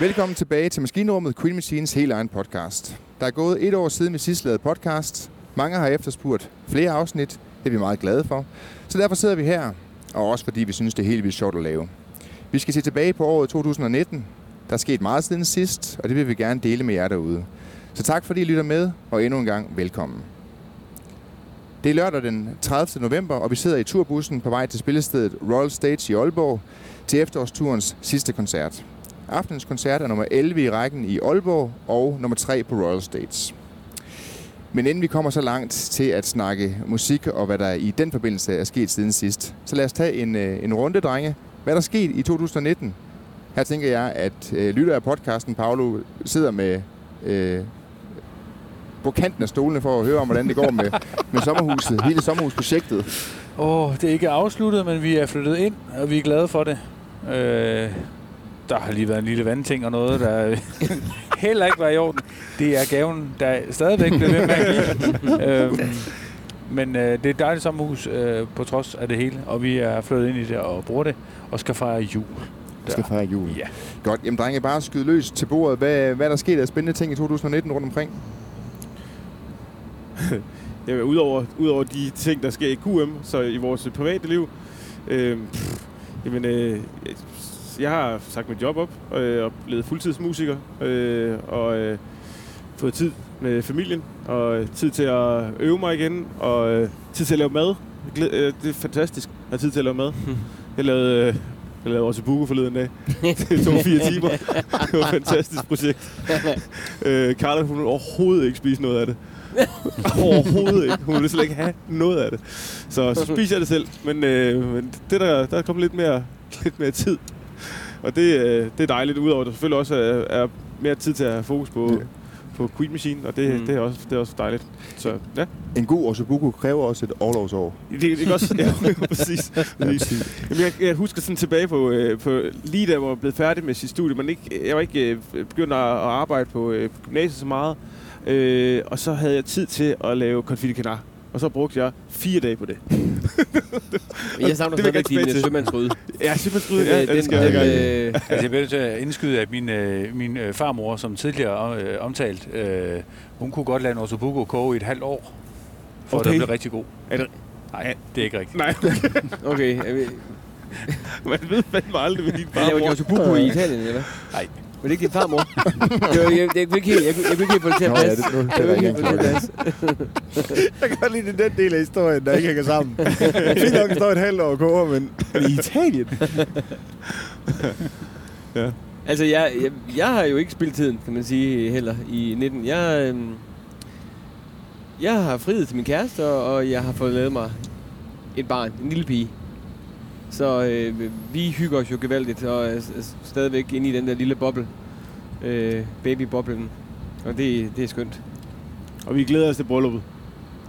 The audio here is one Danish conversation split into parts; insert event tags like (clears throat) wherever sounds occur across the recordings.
Velkommen tilbage til Maskinrummet, Queen Machines helt egen podcast. Der er gået et år siden vi sidst lavede podcast. Mange har efterspurgt flere afsnit. Det er vi meget glade for. Så derfor sidder vi her, og også fordi vi synes, det er helt vildt sjovt at lave. Vi skal se tilbage på året 2019. Der er sket meget siden sidst, og det vil vi gerne dele med jer derude. Så tak fordi I lytter med, og endnu en gang velkommen. Det er lørdag den 30. november, og vi sidder i turbussen på vej til spillestedet Royal Stage i Aalborg til efterårsturens sidste koncert. Aftenens koncert er nummer 11 i rækken i Aalborg og nummer 3 på Royal Stage. Men inden vi kommer så langt til at snakke musik og hvad der i den forbindelse er sket siden sidst, så lad os tage en, øh, en runde, drenge. Hvad er der sket i 2019? Her tænker jeg, at øh, lytter af podcasten, Paolo, sidder med øh, på kanten af stolene for at høre om, hvordan det går med, med sommerhuset, hele sommerhusprojektet. Åh, oh, det er ikke afsluttet, men vi er flyttet ind, og vi er glade for det. Øh, der har lige været en lille vandting og noget, der (laughs) heller ikke var i orden. Det er gaven, der stadigvæk bliver ved med at give. øhm, men øh, det er et dejligt sommerhus øh, på trods af det hele, og vi er flyttet ind i det og bruger det, og skal fejre jul. Der. skal fejre jul. Ja. Godt. Jamen, drenge, bare skyde løs til bordet. Hvad, hvad er der sket af spændende ting i 2019 rundt omkring? (laughs) ja, udover, udover de ting, der sker i QM, så i vores private liv, øh, pff, jamen, øh, jeg har sagt mit job op øh, og blevet fuldtidsmusiker øh, og øh, fået tid med familien og tid til at øve mig igen og øh, tid til at lave mad. Øh, det er fantastisk at have tid til at lave mad. (laughs) Jeg lavede, øh, jeg lavede også buko forleden dag. det tog fire timer. (laughs) det var et fantastisk projekt. øh, Carla, hun overhovedet ikke spise noget af det. (laughs) Overhovedet ikke. Hun ville slet ikke have noget af det. Så, så spiser jeg det selv. Men, øh, men det der, der er kommet lidt mere, (laughs) lidt mere tid. Og det, øh, det er dejligt, udover at der selvfølgelig også er, er mere tid til at have fokus på, ja. på Queen Machine, og det, mm. det, er også, det er også dejligt. Så, ja. En god Osobuku kræver også et overlovsår. Det, det er også, ja, (laughs) præcis. præcis. Jamen, jeg, jeg, husker sådan tilbage på, øh, på lige da jeg var blevet færdig med sit studie, men ikke, jeg var ikke øh, begyndt at, at arbejde på, øh, på gymnasiet så meget, øh, og så havde jeg tid til at lave confit canar. Og så brugte jeg fire dage på det. (laughs) jeg savner stadigvæk din (laughs) øh, sømandsrøde. Ja, sømandsrøde, ja, den, det skal den, jeg øh, (laughs) altså, jeg vil til at indskyde, at min, øh, min øh, farmor, som tidligere øh, omtalt, øh, hun kunne godt lade en ossobuco koge i et halvt år, for okay. at det blev rigtig god. Er det? Nej, det er ikke rigtigt. Nej. okay. Man ved fandme aldrig med din farmor. Jeg var ossobuco i Italien, eller Nej. Men det ikke din farmor? det var, jeg, jeg, jeg, kunne ikke helt, jeg, jeg kunne ikke helt få det til at passe. Ja, det, det, det, det, det, Jeg kan godt lide den del af historien, der ikke hænger sammen. (laughs) Fint nok, at stå et halvt år og koger, men i Italien. (laughs) ja. Altså, jeg, jeg, jeg har jo ikke spillet tiden, kan man sige, heller i 19. Jeg, øh, jeg har friet til min kæreste, og, og jeg har fået lavet mig et barn, en lille pige. Så øh, vi hygger os jo gevaldigt, og er stadigvæk inde i den der lille boble. Øh, babyboblen. Og det, det er skønt. Og vi glæder os til brylluppet.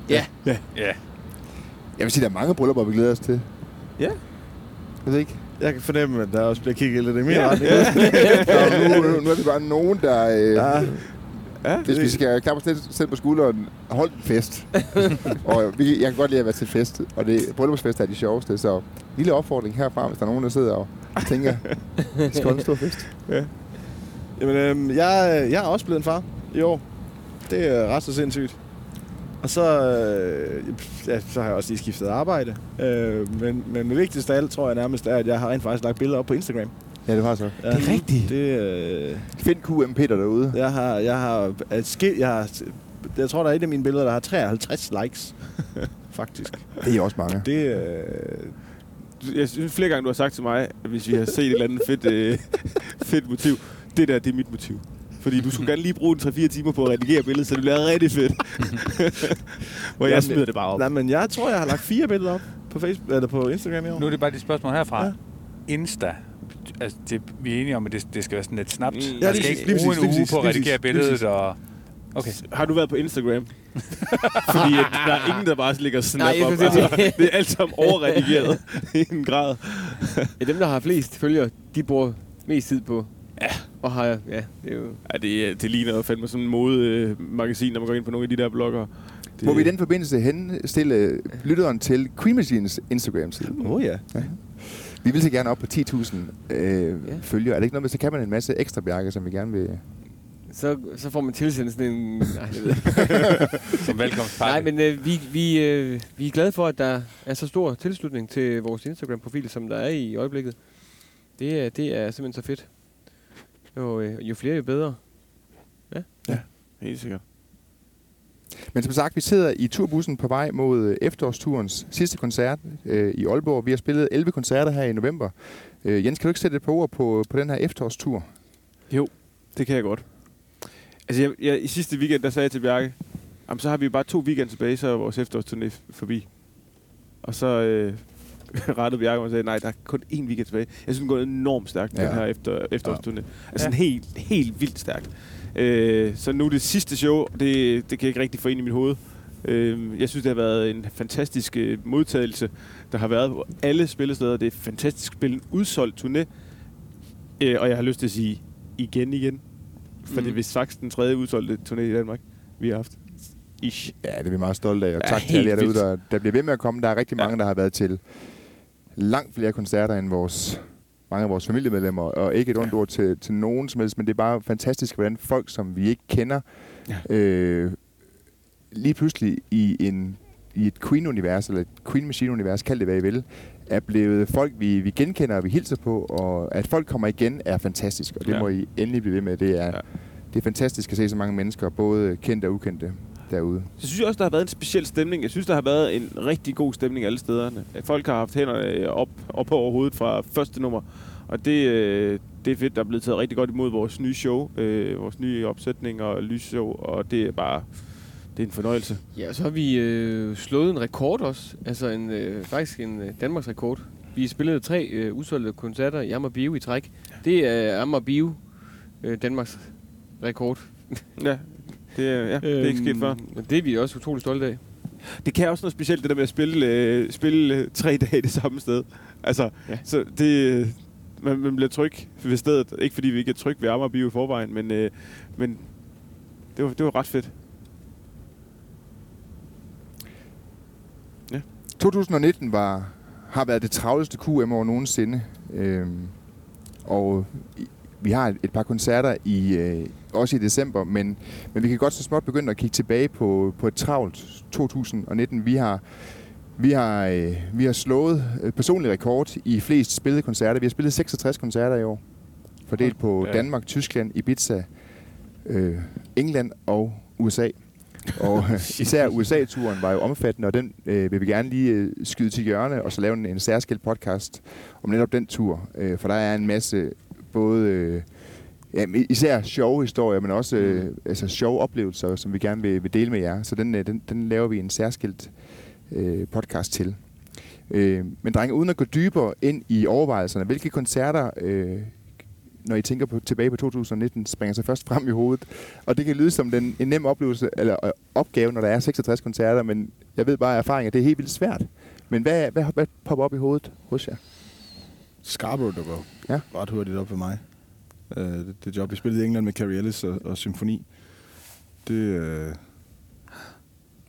Ja. Ja. ja. Jeg vil sige, der er mange bryllupper, vi glæder os til. Ja. Jeg ved ikke. Jeg kan fornemme, at der også bliver kigget lidt i min ja. retning. (laughs) Ja. nu, nu, nu er vi bare nogen, der... Øh, ja. Ja, Hvis vi skal klappe os selv på skulderen, hold en fest. (laughs) og vi, jeg kan godt lide at være til fest, og det, bryllupsfest er de sjoveste, så lille opfordring herfra, hvis der er nogen, der sidder og tænker, (laughs) vi skal holde en stor fest. Ja. Jamen, øhm, jeg, jeg er også blevet en far i år. Det er ret så sindssygt. Og så, øh, ja, så har jeg også lige skiftet arbejde. Øh, men, men det vigtigste af alt, tror jeg nærmest, er, at jeg har rent faktisk lagt billeder op på Instagram. Ja, det var så. Ja, det er rigtigt. Det, øh, Find QM Peter derude. Jeg har, jeg har, skilt, jeg har, jeg tror, der er et af mine billeder, der har 53 likes. (laughs) Faktisk. Det er også mange. Det, øh, jeg synes flere gange, du har sagt til mig, at hvis vi har set et eller andet fedt, øh, (laughs) fedt motiv, det der, det er mit motiv. Fordi du skulle (laughs) gerne lige bruge 3-4 timer på at redigere billedet, så det bliver rigtig fedt. (laughs) Hvor jeg smider det bare op. Nej, men jeg tror, jeg har lagt fire billeder op på Facebook eller på Instagram i år. Nu er det bare de spørgsmål herfra. Ja. Insta. Altså, det, vi er enige om, at det, det skal være sådan lidt snapt. Mm. Ja, Man skal ikke bruge en uge på at redigere billedet. Og Okay. Har du været på Instagram? (laughs) Fordi at der er ingen, der bare ligger snap Nej, op. Altså, det er alt sammen overredigeret i en grad. (laughs) ja, dem, der har flest følgere, de bruger mest tid på Ja. Og har ja, det er jo... Ja, det, det ligner jo fandme sådan en modemagasin, når man går ind på nogle af de der blogger. Det Det... Må vi i den forbindelse henstille lytteren til Queen Machines Instagram-side? Åh oh, ja. ja. Vi vil så gerne op på 10.000 øh, ja. følgere. Er det ikke noget med, så kan man en masse ekstra bjerke, som vi gerne vil... Så, så får man tilsendt sådan en... (laughs) Nej, jeg ved Som velkomstpakke. Nej, men øh, vi, vi, øh, vi er glade for, at der er så stor tilslutning til vores Instagram-profil, som der er i øjeblikket. Det, er, det er simpelthen så fedt. Jo, øh, jo flere, jo bedre. Ja. Ja, helt sikkert. Men som sagt, vi sidder i turbussen på vej mod øh, efterårsturens sidste koncert øh, i Aalborg. Vi har spillet 11 koncerter her i november. Øh, Jens, kan du ikke sætte et par ord på, på den her efterårstur? Jo, det kan jeg godt. Altså, jeg, jeg, i sidste weekend, der sagde jeg til Bjarke, jamen, så har vi bare to weekender tilbage, så er vores efterårsturné forbi. Og så øh, (laughs) rettede Bjarke og sagde, nej, der er kun én weekend tilbage. Jeg synes, den går enormt stærkt, ja. den her efter, efterårsturné. Ja. Altså, ja. helt, helt vildt stærkt. Øh, så nu det sidste show, det, det kan jeg ikke rigtig få ind i mit hoved. Øh, jeg synes, det har været en fantastisk øh, modtagelse, der har været på alle spillesteder. Det er fantastisk at spille en udsolgt turné. Øh, og jeg har lyst til at sige igen igen. For mm. det er faktisk den tredje udsolgte turné i Danmark, vi har haft. Ish. Ja, det er vi meget stolte af. Og ja, tak til alle jer derude, der, der bliver ved med at komme. Der er rigtig mange, ja. der har været til langt flere koncerter end vores mange af vores familiemedlemmer, og ikke et ondt ja. ord til, til nogen som helst, men det er bare fantastisk, hvordan folk, som vi ikke kender, ja. øh, lige pludselig i, en, i et Queen-univers, eller et Queen Machine-univers, kald det hvad I vil, er blevet folk, vi, vi genkender og vi hilser på, og at folk kommer igen er fantastisk, og det ja. må I endelig blive ved med. Det er, ja. det er fantastisk at se så mange mennesker, både kendte og ukendte derude. Så synes jeg også, der har været en speciel stemning. Jeg synes, der har været en rigtig god stemning alle stederne. Folk har haft hænderne op, op over hovedet fra første nummer. Og det, øh, det er fedt, der er blevet taget rigtig godt imod vores nye show, øh, vores nye opsætning og lysshow, og det er bare det er en fornøjelse. Ja, og så har vi øh, slået en rekord også, altså en, øh, faktisk en øh, Danmarks rekord. Vi spillede tre øh, udsolgte koncerter i Amager Bio i træk. Det er Amager Bio, øh, Danmarks rekord. ja, det er, ja, det er ikke sket før. Men det er vi også utrolig stolte af. Det kan også noget specielt, det der med at spille, øh, spille øh, tre (laughs) dage det samme sted. Altså, ja. så det, man, man bliver tryg ved stedet. Ikke fordi vi ikke er tryg ved Amager Bio i forvejen, men, øh, men det, var, det var ret fedt. Ja. 2019 var, har været det travleste QM over nogensinde. Øhm, og vi har et, et par koncerter i øh, også i december, men, men vi kan godt så småt begynde at kigge tilbage på, på et travlt 2019. Vi har vi har, øh, vi har slået øh, personlig rekord i flest spillede koncerter. Vi har spillet 66 koncerter i år. Fordelt på ja. Danmark, Tyskland, Ibiza, øh, England og USA. (laughs) Og øh, især USA-turen var jo omfattende, og den øh, vil vi gerne lige øh, skyde til hjørne, og så lave en, en særskilt podcast om netop den tur. Øh, for der er en masse både... Øh, ja, især sjove historier, men også øh, altså sjove oplevelser, som vi gerne vil, vil dele med jer. Så den, øh, den, den laver vi en særskilt øh, podcast til. Øh, men drenge, uden at gå dybere ind i overvejelserne, hvilke koncerter, øh, når I tænker på, tilbage på 2019, springer sig først frem i hovedet? Og det kan lyde som den, en nem oplevelse, eller øh, opgave, når der er 66 koncerter, men jeg ved bare af erfaring, at det er helt vildt svært. Men hvad, hvad, hvad popper op i hovedet hos jer? Scarborough dukker ja. ret hurtigt op for mig. Uh, det, det job, vi spillede i England med Carrie Ellis og, og symfoni, det, uh,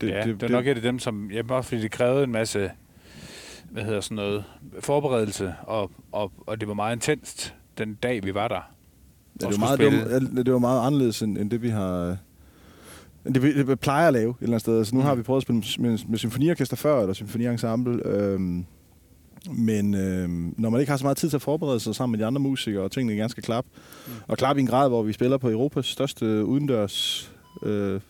det, ja, det, det, er nok et af dem, som... Ja, bare fordi det krævede en masse hvad hedder sådan noget, forberedelse, og, og, og det var meget intenst den dag, vi var der. Ja, det, var meget, det, var, det var meget anderledes, end, end det vi har... Det vi, det vi plejer at lave et eller andet sted. Altså, nu mm. har vi prøvet at spille med, med symfoniorkester før, eller symfoniensemble. Øhm, men øhm, når man ikke har så meget tid til at forberede sig sammen med de andre musikere, og tingene gerne skal klappe, mm. og klappe i en grad, hvor vi spiller på Europas største udendørs øh,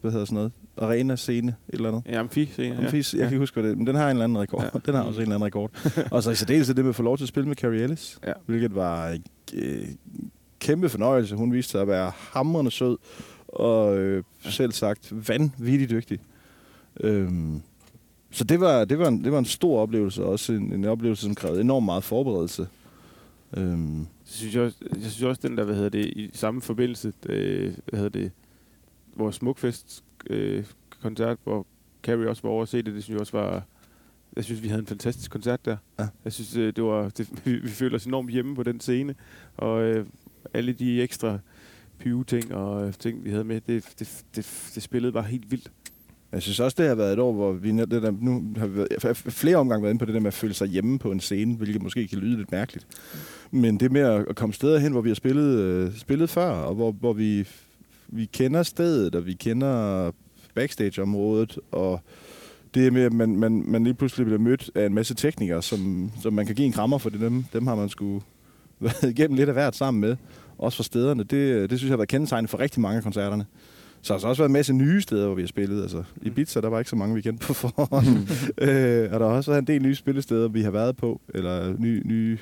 hvad hedder sådan noget, arena-scene, et eller andet. Ja, amfi-scene. Amfi, ja. Jeg kan ikke huske, hvad det er, men den har en eller anden rekord. Ja. (laughs) Den har også en eller anden rekord. (laughs) og så i særdeleshed det med at få lov til at spille med Carrie Ellis, ja. hvilket var øh, kæmpe fornøjelse. Hun viste sig at være hamrende sød, og øh, selv sagt vanvittigt dygtig. Øhm, så det var, det, var en, det var en stor oplevelse, også en, en oplevelse, som krævede enormt meget forberedelse. Øhm. Så synes jeg, også, jeg synes også, den der, hvad hedder det, i samme forbindelse, det, hvad hedder det, vores Smukfest øh, koncert, hvor Carrie også var over at se det, det synes jeg også var... Jeg synes, vi havde en fantastisk koncert der. Ja. Jeg synes, øh, det var, (laughs) det, vi, vi følte os enormt hjemme på den scene, og øh, alle de ekstra pyve-ting og øh, ting, vi havde med, det, det, det, det spillede bare helt vildt. Jeg synes også, det har været et år, hvor vi det der, nu har vi været, flere omgange været inde på det der med at føle sig hjemme på en scene, hvilket måske kan lyde lidt mærkeligt. Men det med at komme steder hen, hvor vi har spillet, øh, spillet før, og hvor, hvor vi, vi kender stedet, og vi kender backstage-området, og det med, at man, man, man lige pludselig bliver mødt af en masse teknikere, som, som man kan give en krammer for det, dem, dem har man sgu (laughs) været igennem lidt af hvert sammen med, også for stederne. Det, det synes jeg har været kendetegnet for rigtig mange af koncerterne. Så har der også været en masse nye steder, hvor vi har spillet. Altså, I Ibiza, der var ikke så mange, vi kendte på forhånd. (laughs) øh, og der har også været en del nye spillesteder, vi har været på, eller nye, nye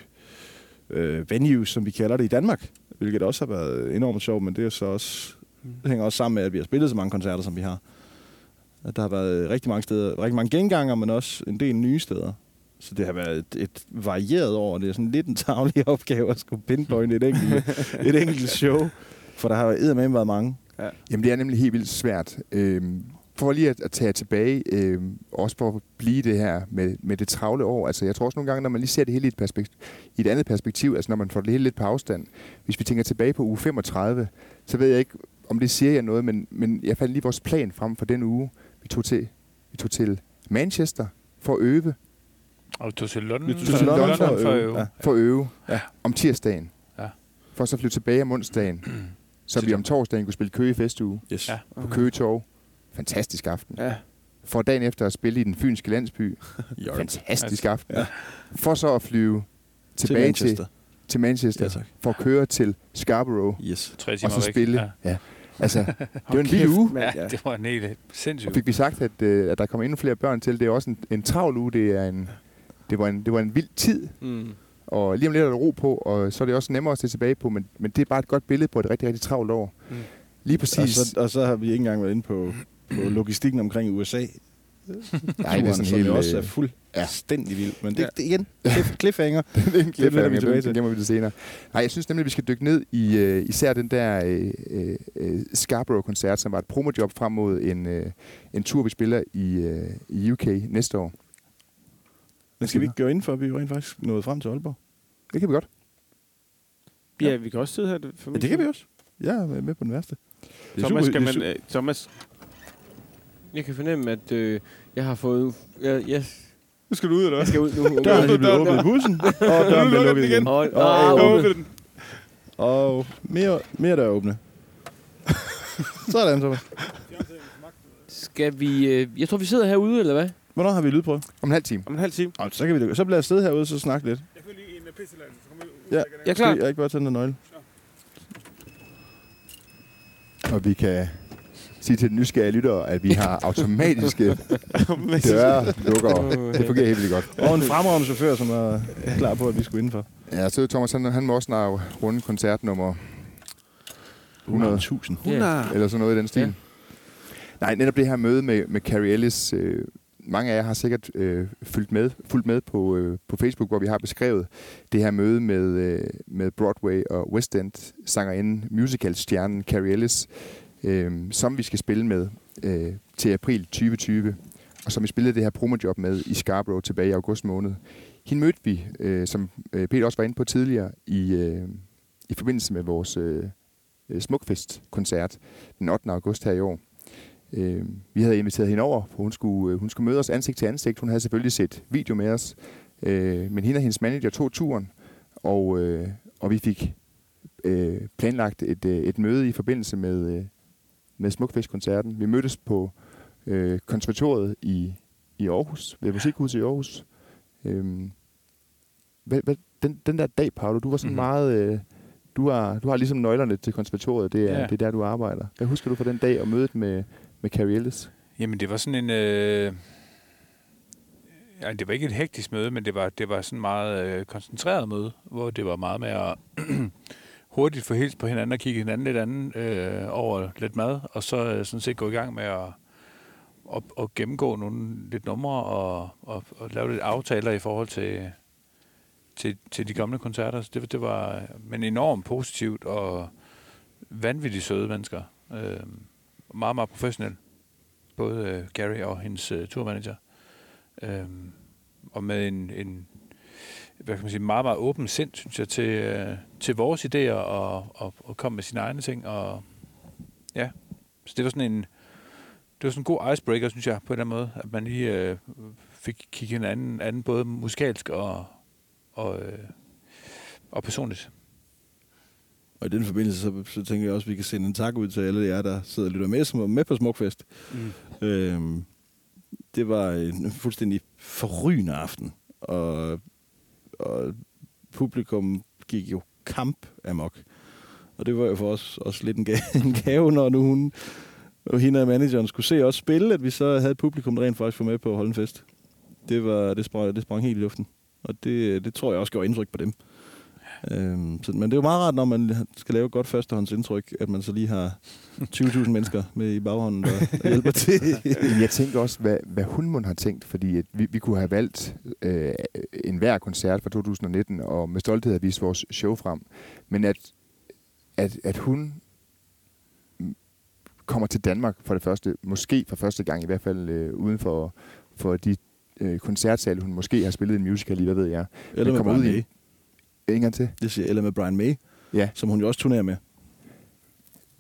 øh, venues, som vi kalder det i Danmark. Hvilket også har været enormt sjovt, men det er så også, det hænger også sammen med, at vi har spillet så mange koncerter, som vi har. At der har været rigtig mange steder, rigtig mange genganger, men også en del nye steder. Så det har været et, et varieret år, det er sådan lidt en tavlig (laughs) opgave at skulle pinpointe et enkelt, et enkelt show. For der har eddermame med været mange. Ja. Jamen det er nemlig helt vildt svært. Øhm, for lige at, at tage tilbage, øh, også for at blive det her med, med det travle år. Altså jeg tror også nogle gange, når man lige ser det hele i et, perspektiv, i et andet perspektiv, altså når man får det hele lidt på afstand. Hvis vi tænker tilbage på uge 35, så ved jeg ikke, om det siger jeg noget, men, men jeg fandt lige vores plan frem for den uge. Vi tog til, vi tog til Manchester for at øve. Og vi tog til London, vi tog til London, London for, for at øve. Ja. For at øve. Ja. Om tirsdagen. Ja. For så flytte tilbage om onsdagen. (clears throat) så vi om torsdagen kunne spille Køge Festuge. Yes. Ja. På Køge Torv. Fantastisk aften. Ja. For dagen efter at spille i den fynske landsby. (laughs) Fantastisk aften. Ja. For så at flyve tilbage til Manchester, til, til Manchester ja, for at køre til Scarborough. Yes. Tre timer og så spille. Ja. ja. Altså, det var en vild uge. Ja, det var en helt sindssyg Og fik vi sagt, at, uh, at der kommer endnu flere børn til. Det er også en, en travl uge. Det, er en, det, var en, det var en vild tid. Mm. Og lige om lidt er der ro på, og så er det også nemmere at se tilbage på, men, men det er bare et godt billede på et rigtig, rigtig travlt år. Mm. Lige præcis. Og så, og så har vi ikke engang været inde på, på logistikken omkring USA. Nej, det er sådan helt... også er fuldstændig ja. vild. Men det, ja. det igen, (laughs) cliffhanger. det er en cliffhanger, det, vi tilbage til. gemmer vi det senere. Nej, jeg synes nemlig, at vi skal dykke ned i uh, især den der uh, uh, Scarborough-koncert, som var et promojob frem mod en, uh, en tur, vi spiller i, uh, i UK næste år. Men skal vi ikke gå ind for, at vi rent faktisk nået frem til Aalborg? Det kan vi godt. Ja, ja vi kan også sidde her. For ja, det kan vi også. Jeg er med på den værste. Thomas, super, kan man, uh, Thomas, jeg kan fornemme, at øh, jeg har fået... Jeg, jeg, nu skal du ud, eller Jeg skal ud nu. Døren er blevet åbnet i bussen, (laughs) og døren bliver lukket igen. Og, og, og, og, og mere, mere der er åbne. (laughs) Sådan, Thomas. Skal vi... Øh, jeg tror, vi sidder herude, eller hvad? Hvornår har vi lydprøve? Om en halv time. Om en halv time. Og så, kan vi, så bliver jeg sidde herude, så snakke lidt. Jeg får lige en pisseland, så kommer vi ud. Ja, jeg er klar. Jeg ikke bare tage den nøgle. Og vi kan sige til den nysgerrige lytter, at vi har automatiske (laughs) døre lukker. Det fungerer helt vildt godt. Og en fremragende chauffør, som er klar på, at vi skulle indenfor. Ja, så Thomas, han, han må også snart runde koncertnummer 100.000. 100. Eller sådan noget i den stil. Ja. Nej, netop det her møde med, med Carrie Ellis. Øh, mange af jer har sikkert øh, fulgt med, fulgt med på, øh, på Facebook, hvor vi har beskrevet det her møde med, øh, med Broadway og West End sangerinden, musicalstjernen Carrie Ellis, øh, som vi skal spille med øh, til april 2020, og som vi spillede det her promojob med i Scarborough tilbage i august måned. Hende mødte vi, øh, som øh, Peter også var inde på tidligere, i, øh, i forbindelse med vores øh, øh Smukfest-koncert den 8. august her i år. Øh, vi havde inviteret hende over, for hun skulle, øh, hun skulle møde os ansigt til ansigt. Hun havde selvfølgelig set video med os, øh, men hende og hendes manager tog turen, og, øh, og vi fik øh, planlagt et, øh, et møde i forbindelse med, øh, med Smukfest-koncerten. Vi mødtes på øh, konservatoriet i, i Aarhus, ved Musikhuset i Aarhus. Øhm, hvad, hvad, den, den der dag, Paolo, du var sådan mm-hmm. meget... Øh, du har, du har ligesom nøglerne til konservatoriet, det er, ja. det er der, du arbejder. Hvad husker du fra den dag og mødet med, med Carrie Ellis? Jamen, det var sådan en... Øh Ja, det var ikke et hektisk møde, men det var, det var sådan meget øh, koncentreret møde, hvor det var meget mere (clears throat) hurtigt få hils på hinanden og kigge hinanden lidt anden øh, over lidt mad, og så øh, sådan set gå i gang med at, at, at gennemgå nogle lidt numre og, og, og lave lidt aftaler i forhold til, til, til de gamle koncerter. Det, det var men enormt positivt og vanvittigt søde mennesker. Øh, meget, meget professionelle. Både øh, Gary og hendes øh, turmanager. Øh, og med en, en hvad kan man sige, meget, meget åben sind, synes jeg, til, øh, til vores idéer og, og, og komme med sine egne ting. Og, ja, så det var sådan en, det var sådan en god icebreaker, synes jeg, på den måde, at man lige øh, fik kigget en anden, anden både musikalsk og, og, øh, og personligt. Og i den forbindelse, så, så tænker jeg også, at vi kan sende en tak ud til alle jer, der sidder og lytter med, som var med på Smukfest. Mm. Øhm, det var en fuldstændig forrygende aften, og, og publikum gik jo kamp amok. Og det var jo for os også lidt en gave, (laughs) en gave når nu hun og hende og manageren skulle se os spille, at vi så havde et publikum, der rent faktisk var med på at holde en fest. Det, var, det, sprang, det sprang helt i luften. Og det, det tror jeg også gjorde indtryk på dem. Øhm, så, men det er jo meget rart, når man skal lave et godt førstehåndsindtryk, at man så lige har 20.000 mennesker med i baghånden, der hjælper til. (laughs) jeg tænker også, hvad, hvad hun har tænkt, fordi at vi, vi kunne have valgt øh, en hver koncert fra 2019, og med stolthed at vise vores show frem. Men at, at, at hun kommer til Danmark for det første, måske for første gang i hvert fald, øh, uden for, for de øh, koncertsale, hun måske har spillet en musical i, hvad ved jeg. Eller med Brian May. En gang til. Det siger, eller med Brian May, ja. som hun jo også turnerer med.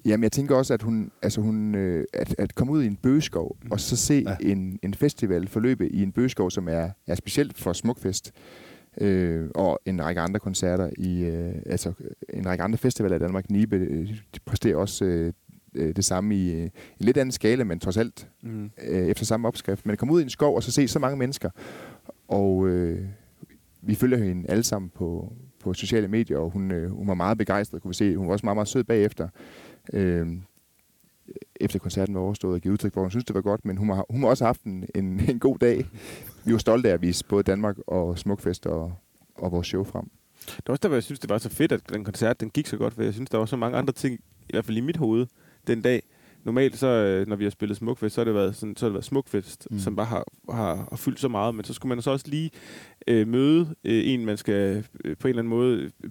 Jamen, jeg tænker også, at hun, altså hun, øh, at, at komme ud i en bøgeskov, mm. og så se ja. en, en festival forløbe i en bøgeskov, som er, er specielt for Smukfest, øh, og en række andre koncerter i, øh, altså en række andre festivaler i Danmark. Nibe øh, de præsterer også øh, øh, det samme i øh, en lidt anden skala, men trods alt mm. øh, efter samme opskrift. Men at komme ud i en skov og så se så mange mennesker, og øh, vi følger hende alle sammen på, på sociale medier, og hun, øh, hun var meget begejstret, kunne vi se. Hun var også meget, meget sød bagefter. Øh, efter koncerten var overstået og givet udtryk for, hun synes, det var godt, men hun har, hun har også haft en, en, en god dag. Vi var stolte af at vise både Danmark og Smukfest og, og vores show frem. Det var også derfor, jeg synes, det var så fedt, at den koncert den gik så godt, for jeg synes, der var så mange andre ting, i hvert fald i mit hoved, den dag. Normalt, så, øh, når vi har spillet Smukfest, så har det været, sådan, så har det været Smukfest, mm. som bare har, har, har fyldt så meget. Men så skulle man så også lige øh, møde øh, en, man skal øh, på en eller anden måde øh,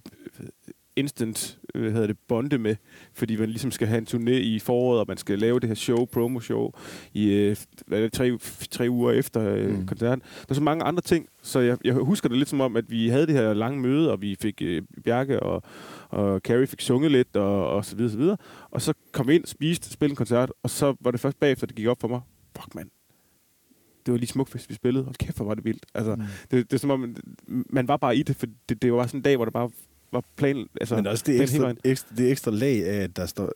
instant hvad hedder det, bonde med, fordi man ligesom skal have en turné i foråret, og man skal lave det her show, promo-show, i øh, det, tre, tre uger efter øh, mm. koncerten. Der er så mange andre ting, så jeg, jeg husker det lidt som om, at vi havde det her lange møde, og vi fik øh, Bjarke og, og Carrie fik sunget lidt, og, og så videre, så videre. Og så kom vi ind, spiste, spillede en koncert, og så var det først bagefter, det gik op for mig. Fuck, mand. Det var lige smukfest, vi spillede. Og kæft, hvor var det vildt. Altså, mm. det, det, er som om, man var bare i det, for det, det var sådan en dag, hvor det bare var plan... Altså, Men også det ekstra, ekstra, det ekstra lag af, at der står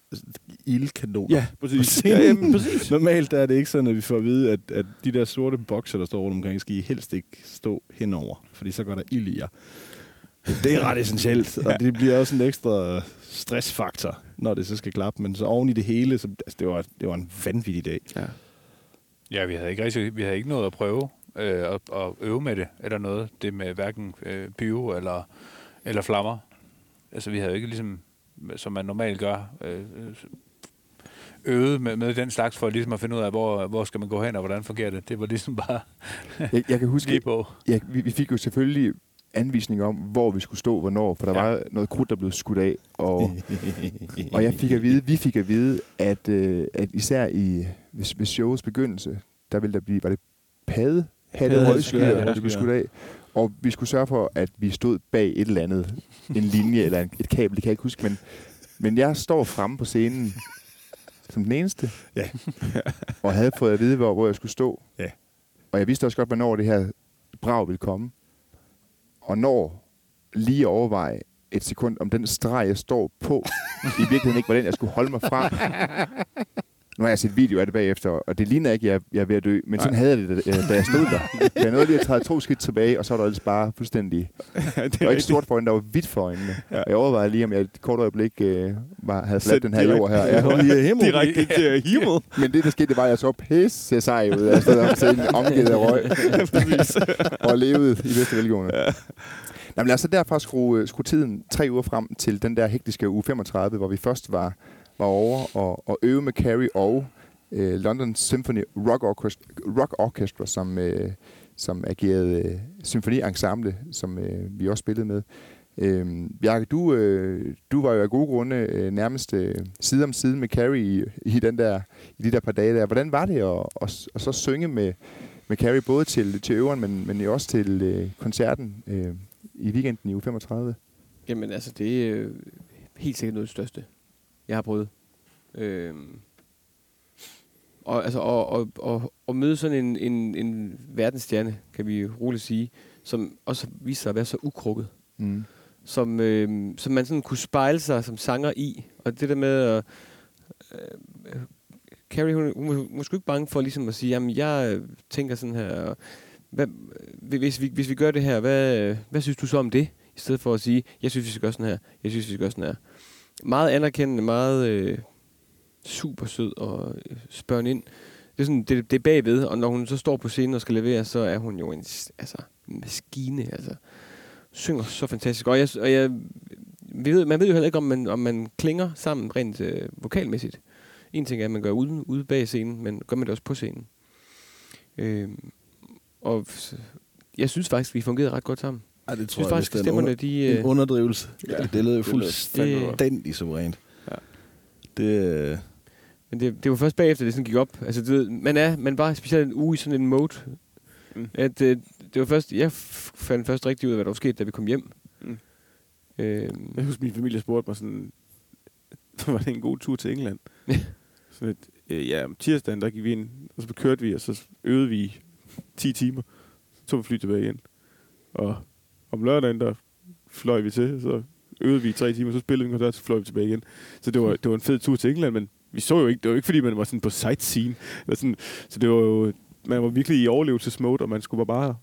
ildkanoner. Ja, præcis. ja, jamen, præcis. Normalt er det ikke sådan, at vi får at vide, at, at de der sorte bokser, der står rundt omkring, skal I helst ikke stå henover, fordi så går der ild i jer. Det er ret essentielt, (laughs) og det bliver også en ekstra stressfaktor, når det så skal klappe. Men så oven i det hele, så, altså, det, var, det var en vanvittig dag. Ja, ja vi havde ikke rigtig, vi havde ikke noget at prøve øh, at, at øve med det, eller noget. Det med hverken øh, pyro eller, eller flammer. Altså, vi havde ikke ligesom, som man normalt gør, øh, øvet med, med den slags for ligesom at finde ud af, hvor, hvor skal man gå hen, og hvordan fungerer det. Det var ligesom bare jeg, jeg kan huske, (laughs) på. Ja, vi, vi fik jo selvfølgelig anvisning om, hvor vi skulle stå, hvornår, for der ja. var noget krudt, der blev skudt af. Og, og jeg fik at vide, vi fik at vide, at, øh, at især i hvis, hvis showets begyndelse, der ville der blive, var det pade, hatte højskyer, der blev skudt af. Og vi skulle sørge for, at vi stod bag et eller andet, en linje eller et kabel, det kan jeg ikke huske, men, men jeg står fremme på scenen som den eneste, ja. og havde fået at vide, hvor, hvor jeg skulle stå. Ja. Og jeg vidste også godt, hvornår det her brag ville komme og når lige overveje et sekund, om den streg, jeg står på, i virkeligheden ikke var den, jeg skulle holde mig fra. Nu har jeg set video af det bagefter, og det ligner ikke, at jeg, jeg er ved at dø. Men sådan havde jeg det, da jeg (laughs) stod der. Jeg nåede lige at træde to skridt tilbage, og så var der ellers bare fuldstændig... (laughs) det var ikke stort for øjnene, der var hvidt for øjnene. Ja. Jeg overvejede lige, om jeg et kort øjeblik øh, var, havde fladt den her jord her. Ja. himmel. (laughs) Direkte til himmel. Men det, der skete, det var, at jeg så pisse sej ud. Jeg stod der til omgivet af røg. og levede i bedste velgående. Ja. Jamen lad os så derfor skrue, skrue tiden tre uger frem til den der hektiske uge 35, hvor vi først var var over og, og øve med Carrie og øh, London Symphony Rock Orchestra, Rock Orchestra som, øh, som agerede øh, symfoniensemble, som øh, vi også spillede med. Øh, Bjarke, du, øh, du var jo af gode grunde øh, nærmest øh, side om side med Carrie i, i, den der, i de der par dage der. Hvordan var det at, at, at så synge med, med Carrie både til, til øveren, men, men også til øh, koncerten øh, i weekenden i uge 35? Jamen altså, det er øh, helt sikkert noget af det største jeg har prøvet. Øh, og, altså, og, og, og, og møde sådan en, en, en verdensstjerne, kan vi roligt sige, som også viser sig at være så ukrukket. Mm. Som, øh, som man sådan kunne spejle sig som sanger i. Og det der med at... Øh, Carrie, hun, hun, hun, hun ikke bange for ligesom at sige, jamen jeg tænker sådan her, hvad, hvis, vi, hvis vi gør det her, hvad, hvad synes du så om det? I stedet for at sige, jeg synes, vi skal gøre sådan her, jeg synes, vi skal gøre sådan her. Meget anerkendende, meget øh, super sød og øh, spørge ind. Det er, sådan, det, det er bagved, og når hun så står på scenen og skal levere, så er hun jo en altså, maskine. Altså, synger så fantastisk. Og, jeg, og jeg, vi ved, man ved jo heller ikke, om man, om man klinger sammen rent øh, vokalmæssigt. En ting er, at man gør ude, ude bag scenen, men gør man det også på scenen. Øh, og jeg synes faktisk, vi fungerede ret godt sammen. Ej, det tror jeg, jeg faktisk, at stemmerne, de... En øh, underdrivelse. Ja, det lød jo fuldstændig suverænt. Ja. Det... Øh, men det, det var først bagefter, det sådan gik op. Altså, du ved, man er man var specielt en uge i sådan en mode. Mm. At, det, øh, det var først, jeg fandt først rigtig ud af, hvad der var sket, da vi kom hjem. Mm. Øhm. Jeg husker, min familie spurgte mig sådan, (laughs) var det en god tur til England? (laughs) sådan et, øh, ja, om tirsdagen, der gik vi ind, og så kørte vi, og så øvede vi 10 timer. Så tog vi fly tilbage igen. Og om lørdagen, der fløj vi til, så øvede vi i tre timer, så spillede vi en koncert, så fløj vi tilbage igen. Så det var, det var en fed tur til England, men vi så jo ikke, det var ikke fordi, man var sådan på sightseeing. Eller sådan, så det var jo, man var virkelig i overlevelsesmode, og man skulle bare bare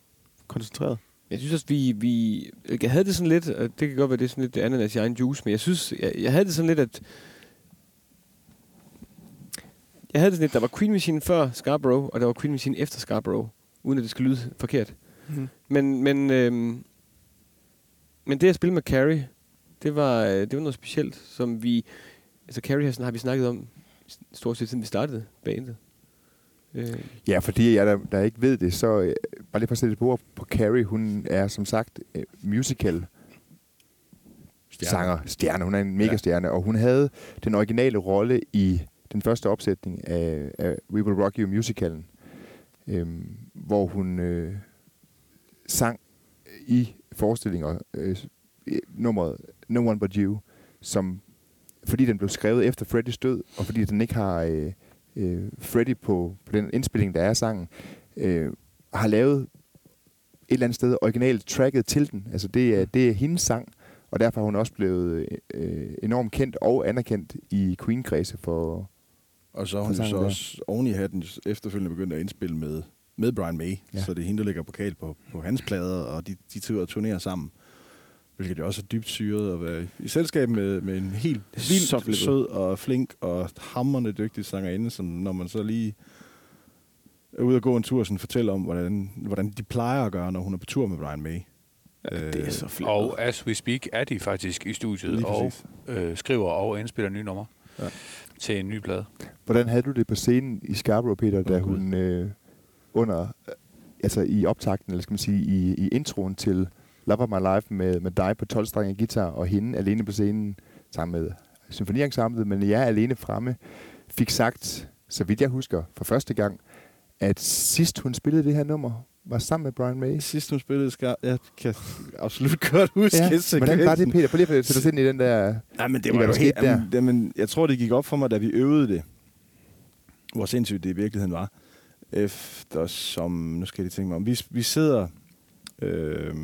koncentreret. Jeg synes også, vi, vi... Jeg havde det sådan lidt, og det kan godt være, det er sådan lidt ananas i egen juice, men jeg synes, jeg, jeg havde det sådan lidt, at... Jeg havde det sådan lidt, der var Queen Machine før Scarborough, og der var Queen Machine efter Scarborough, uden at det skal lyde forkert. Mm-hmm. Men, men, øhm, men det at spille med Carrie, det var, øh, det var noget specielt, som vi... Altså Carrie har, har vi snakket om stort set siden vi startede bandet. Øh. Ja, fordi jeg der, der ikke ved det, så øh, bare lige for at sætte et ord på Carrie, hun er som sagt øh, musical stjerne. sanger, stjerne. Hun er en mega stjerne, og hun havde den originale rolle i den første opsætning af, af We Will Rock You musicalen, øh, hvor hun øh, sang i forestillinger øh, nummeret No One But You, som fordi den blev skrevet efter Freddys død, og fordi den ikke har øh, øh, Freddie på, på den indspilling, der er sangen, øh, har lavet et eller andet sted originalt tracket til den. Altså det er, det er hendes sang, og derfor har hun også blevet øh, enormt kendt og anerkendt i Queen-kredse for Og så har hun så også oven i hatten efterfølgende begyndt at indspille med, med Brian May, ja. så det er hende, der lægger vokal på, på hans plader, og de, de turnerer sammen hvilket jo også er dybt syret at være i selskab med, med en helt vildt sød og flink og hammerende dygtig sangerinde, som når man så lige er ude og gå en tur, sådan fortæller om, hvordan, hvordan de plejer at gøre, når hun er på tur med Brian May. Ja, det er øh, så flot. Og as we speak er de faktisk i studiet og øh, skriver og indspiller nye numre ja. til en ny plade. Hvordan havde du det på scenen i Scarborough, Peter, da hun øh, under, altså i optakten, eller skal man sige, i, i introen til Love of My Life med, med dig på 12 strenge guitar og hende alene på scenen sammen med symfoniensemblet, men jeg alene fremme fik sagt, så vidt jeg husker, for første gang, at sidst hun spillede det her nummer, var sammen med Brian May. Sidst hun spillede, skal jeg kan absolut godt huske ja, Hvordan var det, Peter? Prøv lige at sætte os ind i den der... Nej, men det var jo helt... Der. Jamen, jeg tror, det gik op for mig, da vi øvede det. Hvor sindssygt det i virkeligheden var. Eftersom... Nu skal jeg tænke mig om. Vi, vi sidder... Øh,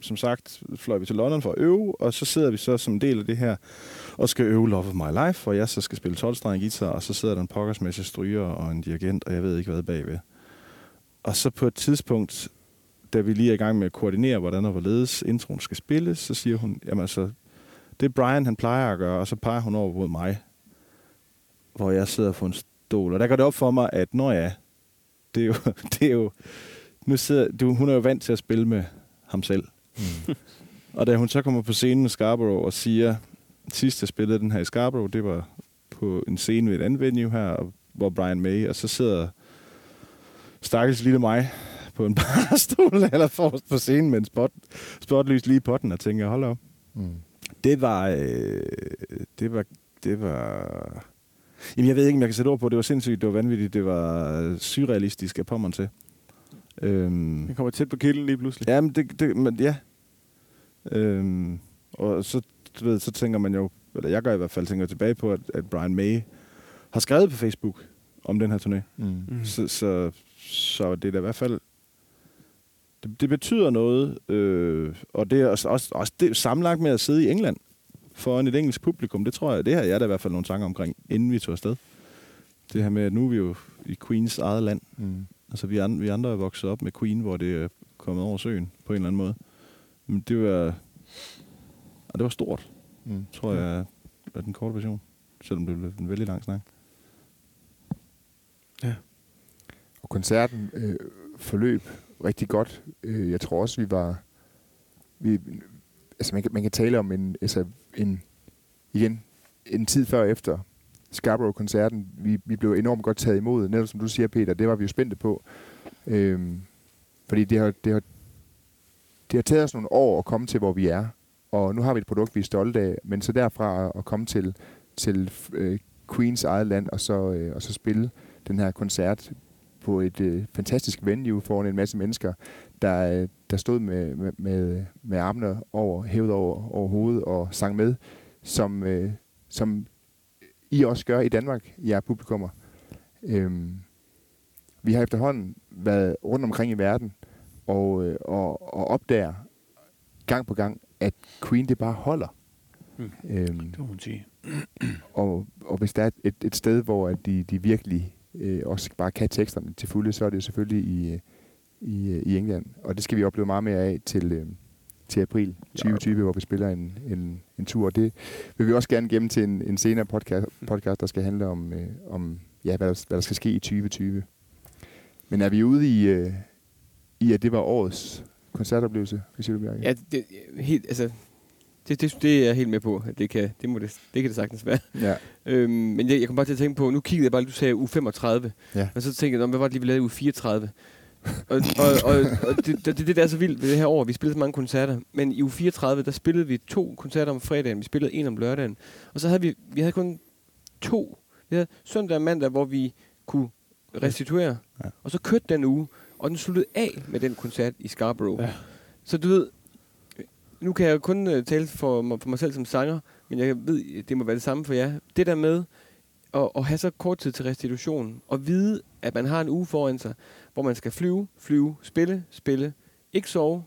som sagt, fløj vi til London for at øve, og så sidder vi så som en del af det her, og skal øve Love of My Life, hvor jeg så skal spille 12 guitar, og så sidder der en pokkersmæssig stryger og en dirigent, og jeg ved ikke hvad bagved. Og så på et tidspunkt, da vi lige er i gang med at koordinere, hvordan og hvorledes introen skal spilles, så siger hun, jamen altså, det er Brian, han plejer at gøre, og så peger hun over mod mig, hvor jeg sidder på en stol. Og der går det op for mig, at når jeg, det er jo, (laughs) det er jo nu sidder, du, hun er jo vant til at spille med ham selv. Mm. og da hun så kommer på scenen med Scarborough og siger, sidst jeg spillede den her i Scarborough, det var på en scene ved et andet venue her, hvor Brian May, og så sidder stakkels lille mig på en (laughs) barstol eller forrest på scenen med en spot, spotlys lige på den, og tænker, hold op. Mm. Det var, øh, det var, det var, jamen jeg ved ikke, om jeg kan sætte ord på, det var sindssygt, det var vanvittigt, det var surrealistisk at på mig til. Øhm, det kommer tæt på kilden lige pludselig. Ja, men det, det men, ja, Øhm, og så, du ved, så tænker man jo, eller jeg gør i hvert fald, tænker tilbage på, at, at Brian May har skrevet på Facebook om den her turné. Mm. Mm. Så, så, så det er da i hvert fald... Det, det betyder noget, øh, og det er også, også, også det, sammenlagt med at sidde i England foran et engelsk publikum, det tror jeg, det har jeg da i hvert fald nogle tanker omkring, inden vi tog afsted. Det her med, at nu er vi jo i Queens eget land. Mm. Altså, vi, andre, vi andre er vokset op med Queen, hvor det er kommet over søen på en eller anden måde. Men det var, og det var stort, Mm. tror jeg, er den korte version. Selvom det blev en vældig lang snak. Og koncerten øh, forløb rigtig godt. Øh, jeg tror også, vi var... Vi, altså, man kan, man kan tale om en, altså, en, igen, en tid før og efter Scarborough-koncerten. Vi, vi blev enormt godt taget imod, netop som du siger, Peter. Det var vi jo spændte på. Øhm, fordi det har, det, har, det har taget os nogle år at komme til, hvor vi er. Og nu har vi et produkt, vi er stolte af. Men så derfra at komme til, til øh, Queens eget land, og så, øh, og så spille den her koncert på et øh, fantastisk venue foran en masse mennesker, der, øh, der stod med, med, med, med armene over, hævet over, over hovedet og sang med, som, øh, som I også gør i Danmark, I er publikummer. Øhm, vi har efterhånden været rundt omkring i verden og, øh, og, og opdager gang på gang, at Queen det bare holder. Mm. Øhm, Det må man sige. (clears throat) og, og hvis der er et, et sted, hvor at de, de virkelig øh, også bare kan teksterne til fulde, så er det selvfølgelig i, øh, i, øh, i England. Og det skal vi opleve meget mere af til, øh, til april 2020, hvor vi spiller en, en, en tur. Og det vil vi også gerne gemme til en, en senere podcast, podcast, der skal handle om, øh, om ja, hvad, der, hvad der skal ske i 2020. Men er vi ude i, øh, i at det var årets koncertoplevelse, hvad siger du, Bjarke? Ja, det, helt, altså, det, det, det er jeg helt med på, det kan det, må det, det, kan det sagtens være. ja. (laughs) Øhm, men jeg, jeg kom bare til at tænke på, nu kiggede jeg bare, du sagde u 35, Ja. og så tænkte jeg, "Nå, hvad var det lige, vi lavede u 34? Og, og, og, og det, det, det, der er så vildt ved det her år, vi spillede så mange koncerter, men i u 34, der spillede vi to koncerter om fredagen, vi spillede en om lørdagen, og så havde vi, vi havde kun to, vi havde søndag og mandag, hvor vi kunne restituere, Ja. og så kørte den uge, og den sluttede af med den koncert i Scarborough. Ja. Så du ved, nu kan jeg kun uh, tale for mig, for mig selv som sanger, men jeg ved, det må være det samme for jer. Det der med at, at have så kort tid til restitution, og vide, at man har en uge foran sig, hvor man skal flyve, flyve, spille, spille, ikke sove,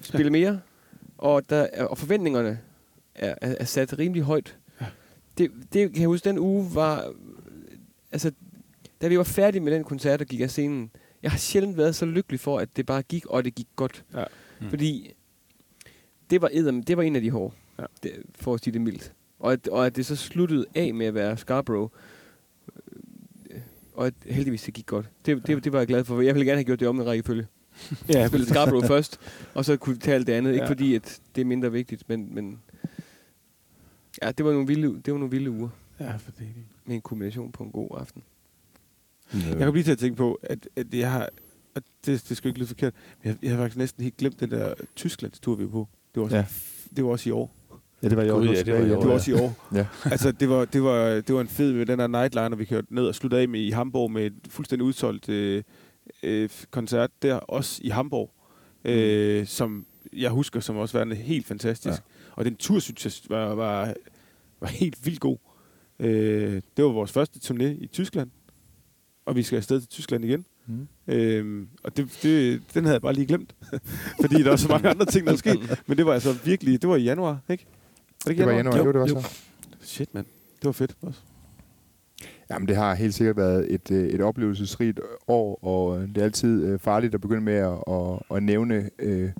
spille mere, og, der, er- og forventningerne er, er, er sat rimelig højt. Det, det kan jeg huske, den uge var... Altså, da vi var færdige med den koncert, der gik af scenen, jeg har sjældent været så lykkelig for, at det bare gik, og det gik godt. Ja. Mm. Fordi det var, edderm- det var en af de hårde, Ja. det, for at sige det mildt. Og at, og at det så sluttede af med at være Scarborough, øh, og at heldigvis det gik godt. Det, det, det var jeg glad for. Jeg ville gerne have gjort det om en rækkefølge. Ja, Jeg spillede Scarborough først, og så kunne tage alt det andet. Ikke Ja. fordi, at det er mindre vigtigt, men, men ja, det var nogle vilde, det var nogle vilde uger ja, for det. med en kombination på en god aften. Jeg kom lige til at tænke på, at, at jeg har... Og det, det skal ikke lyde forkert, men jeg, jeg har faktisk næsten helt glemt den der Tysklandstur, vi var på. Det var, også, ja. det var også i år. Ja, det var i år. Gud, ja, det var i Det år, var ja. også i år. Ja. (laughs) altså, det var, det, var, det var en fed med den der nightliner, vi kørte ned og sluttede af med i Hamburg med et fuldstændig udsolgt øh, øh, koncert der, også i Hamburg, øh, som jeg husker som også værende helt fantastisk. Ja. Og den tur, synes jeg, var, var, var helt vildt god. Øh, det var vores første turné i Tyskland, og vi skal afsted til Tyskland igen. Mm. Øhm, og det, det, den havde jeg bare lige glemt. (laughs) Fordi der var så mange andre ting, der skete. Men det var altså virkelig, det var i januar, ikke? Var Det var januar, jo, det var så. Shit, mand. Det var fedt også. Jamen, det har helt sikkert været et, øh, et oplevelsesrigt år, og det er altid øh, farligt at begynde med at, at, at nævne øh,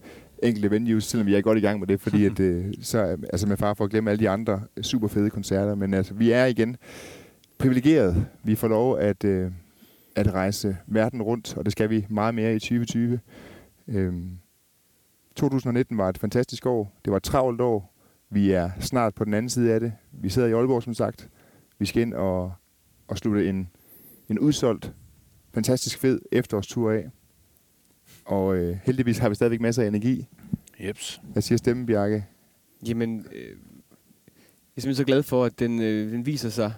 enkelte venues, selvom vi er godt i gang med det, fordi (laughs) at, øh, så, altså med far for at glemme alle de andre super fede koncerter. Men altså, vi er igen privilegeret. Vi får lov at, øh, at rejse verden rundt, og det skal vi meget mere i 2020. Øhm, 2019 var et fantastisk år. Det var et travlt år. Vi er snart på den anden side af det. Vi sidder i Aalborg, som sagt. Vi skal ind og, og slutte en, en udsolgt, fantastisk fed efterårstur af. Og øh, heldigvis har vi stadigvæk masser af energi. Jeps. Hvad siger stemmen, Bjarke? Jamen, øh, jeg er simpelthen så glad for, at den, øh, den viser sig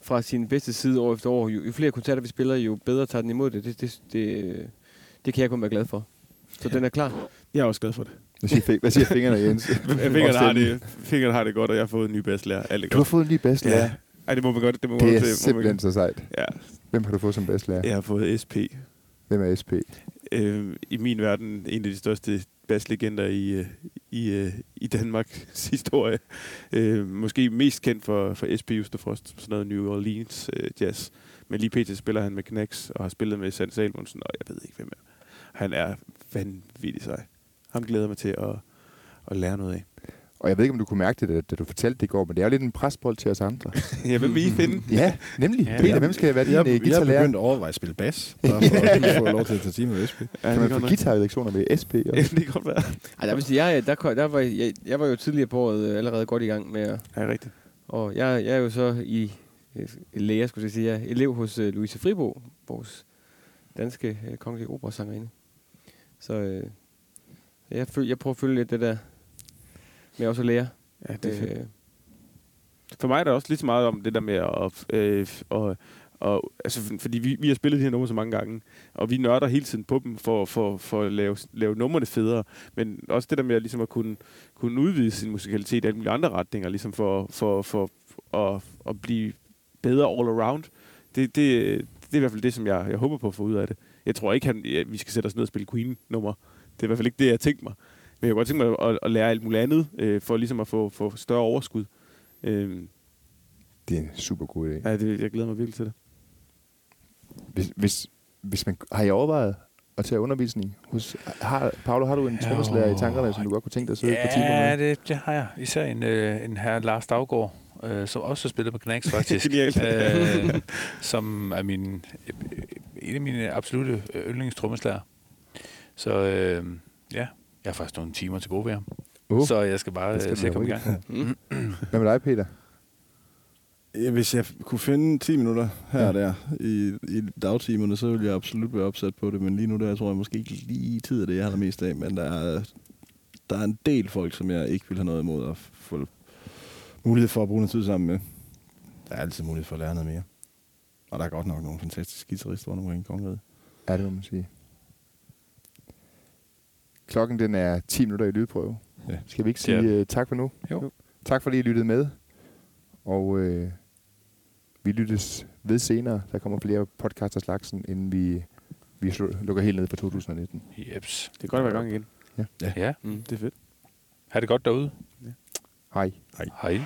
fra sin bedste side år efter år. Jo, jo flere koncerter vi spiller, jo bedre tager den imod det. Det, det, det, øh, det kan jeg kun være glad for. Så den er klar. Jeg er også glad for det. Hvad siger, hvad siger fingrene, Jens? (laughs) Fingrene har, det, fingrene har det godt, og jeg har fået en ny basslærer. Alt Du har godt. fået en ny bedst, Ja. Ej, det må man godt. Det, må Det godt, er må man simpelthen godt. så sejt. Ja, Hvem har du fået som basslærer? Jeg har fået SP. Hvem er SP? Øh, I min verden en af de største basslegender i, øh, i, øh, i Danmarks (laughs) historie. Øh, måske mest kendt for, for SP Justerfrost, sådan noget New Orleans øh, jazz. Men lige pt. spiller han med Knacks og har spillet med Sand Salmonsen, og jeg ved ikke, hvem er. Han er vanvittig sej. Ham glæder mig til at, at lære noget af. Og jeg ved ikke, om du kunne mærke det, da du fortalte det i går, men det er jo lidt en presbold til os andre. (laughs) ja, hvem vil I finde? ja, nemlig. Ja, Peter, hvem skal være din jeg, jeg, guitarlærer? Jeg er begyndt at overveje at spille bas, bare for at få lov til at tage time med SP. Ja, kan man få guitarlektioner med SP? (laughs) Også? Ja, det kan godt være. Ej, der vil sige, jeg, der, der var, jeg, jeg var jo tidligere på året øh, allerede godt i gang med at... Ja, rigtigt. Og jeg, jeg er jo så i læger, skulle jeg sige, jeg er elev hos uh, Louise Fribo, vores danske uh, kongelige operasangerinde. Så uh, jeg, føl, jeg prøver at følge lidt det der med også at lære. Ja, det er fedt. Øh, For mig er det også lige så meget om det der med at... Øh, og, og, altså, fordi vi, vi har spillet de her numre så mange gange, og vi nørder hele tiden på dem for, for, for at lave, lave numrene federe. Men også det der med at, ligesom at kunne, kunne udvide sin musikalitet i alle mulige andre retninger, ligesom for, for, for, for at, at blive bedre all around. Det, det, det er i hvert fald det, som jeg, jeg håber på at få ud af det. Jeg tror ikke, han, ja, vi skal sætte os ned og spille Queen-nummer. Det er i hvert fald ikke det, jeg har tænkt mig. Men jeg kunne godt tænke mig at, at lære alt muligt andet, øh, for ligesom at få, få større overskud. Øh, det er en super god idé. Ja, det, jeg glæder mig virkelig til det. Hvis, hvis, hvis man, har I overvejet at tage undervisning? Hos, har, Paolo, har du en trommeslager i tankerne, som du godt kunne tænke dig at sidde ja, på timer med? Ja, det, det har jeg. Især en, øh, en herre Lars Daggaard, øh, som også har spillet på Knacks, (laughs) faktisk. øh, som er min, en af mine absolute yndlingstrommeslager. Så øh, ja, jeg har faktisk nogle timer til gode ved ham. Uh, så jeg skal bare skal se at komme i gang. Hvad med dig, Peter? Ja, hvis jeg kunne finde 10 minutter her og der i, i dagtimerne, så ville jeg absolut være opsat på det. Men lige nu der tror jeg måske ikke lige tid af det, jeg har mest af. Men der er, der er en del folk, som jeg ikke vil have noget imod at få mulighed for at bruge noget tid sammen med. Der er altid mulighed for at lære noget mere. Og der er godt nok nogle fantastiske guitarister rundt omkring i kongeriget. Ja, det må man sige. Klokken den er 10 minutter i lydprøve. Ja. Skal vi ikke sige uh, tak for nu? Jo. Tak fordi I lyttede med. Og øh, vi lyttes ved senere. Der kommer flere podcaster slagsen, inden vi, vi lukker helt ned for 2019. Jeps. Det er godt at være i gang igen. Ja. Ja. ja. Mm, det er fedt. Ha' det godt derude. Ja. Hej. Hej. Hej.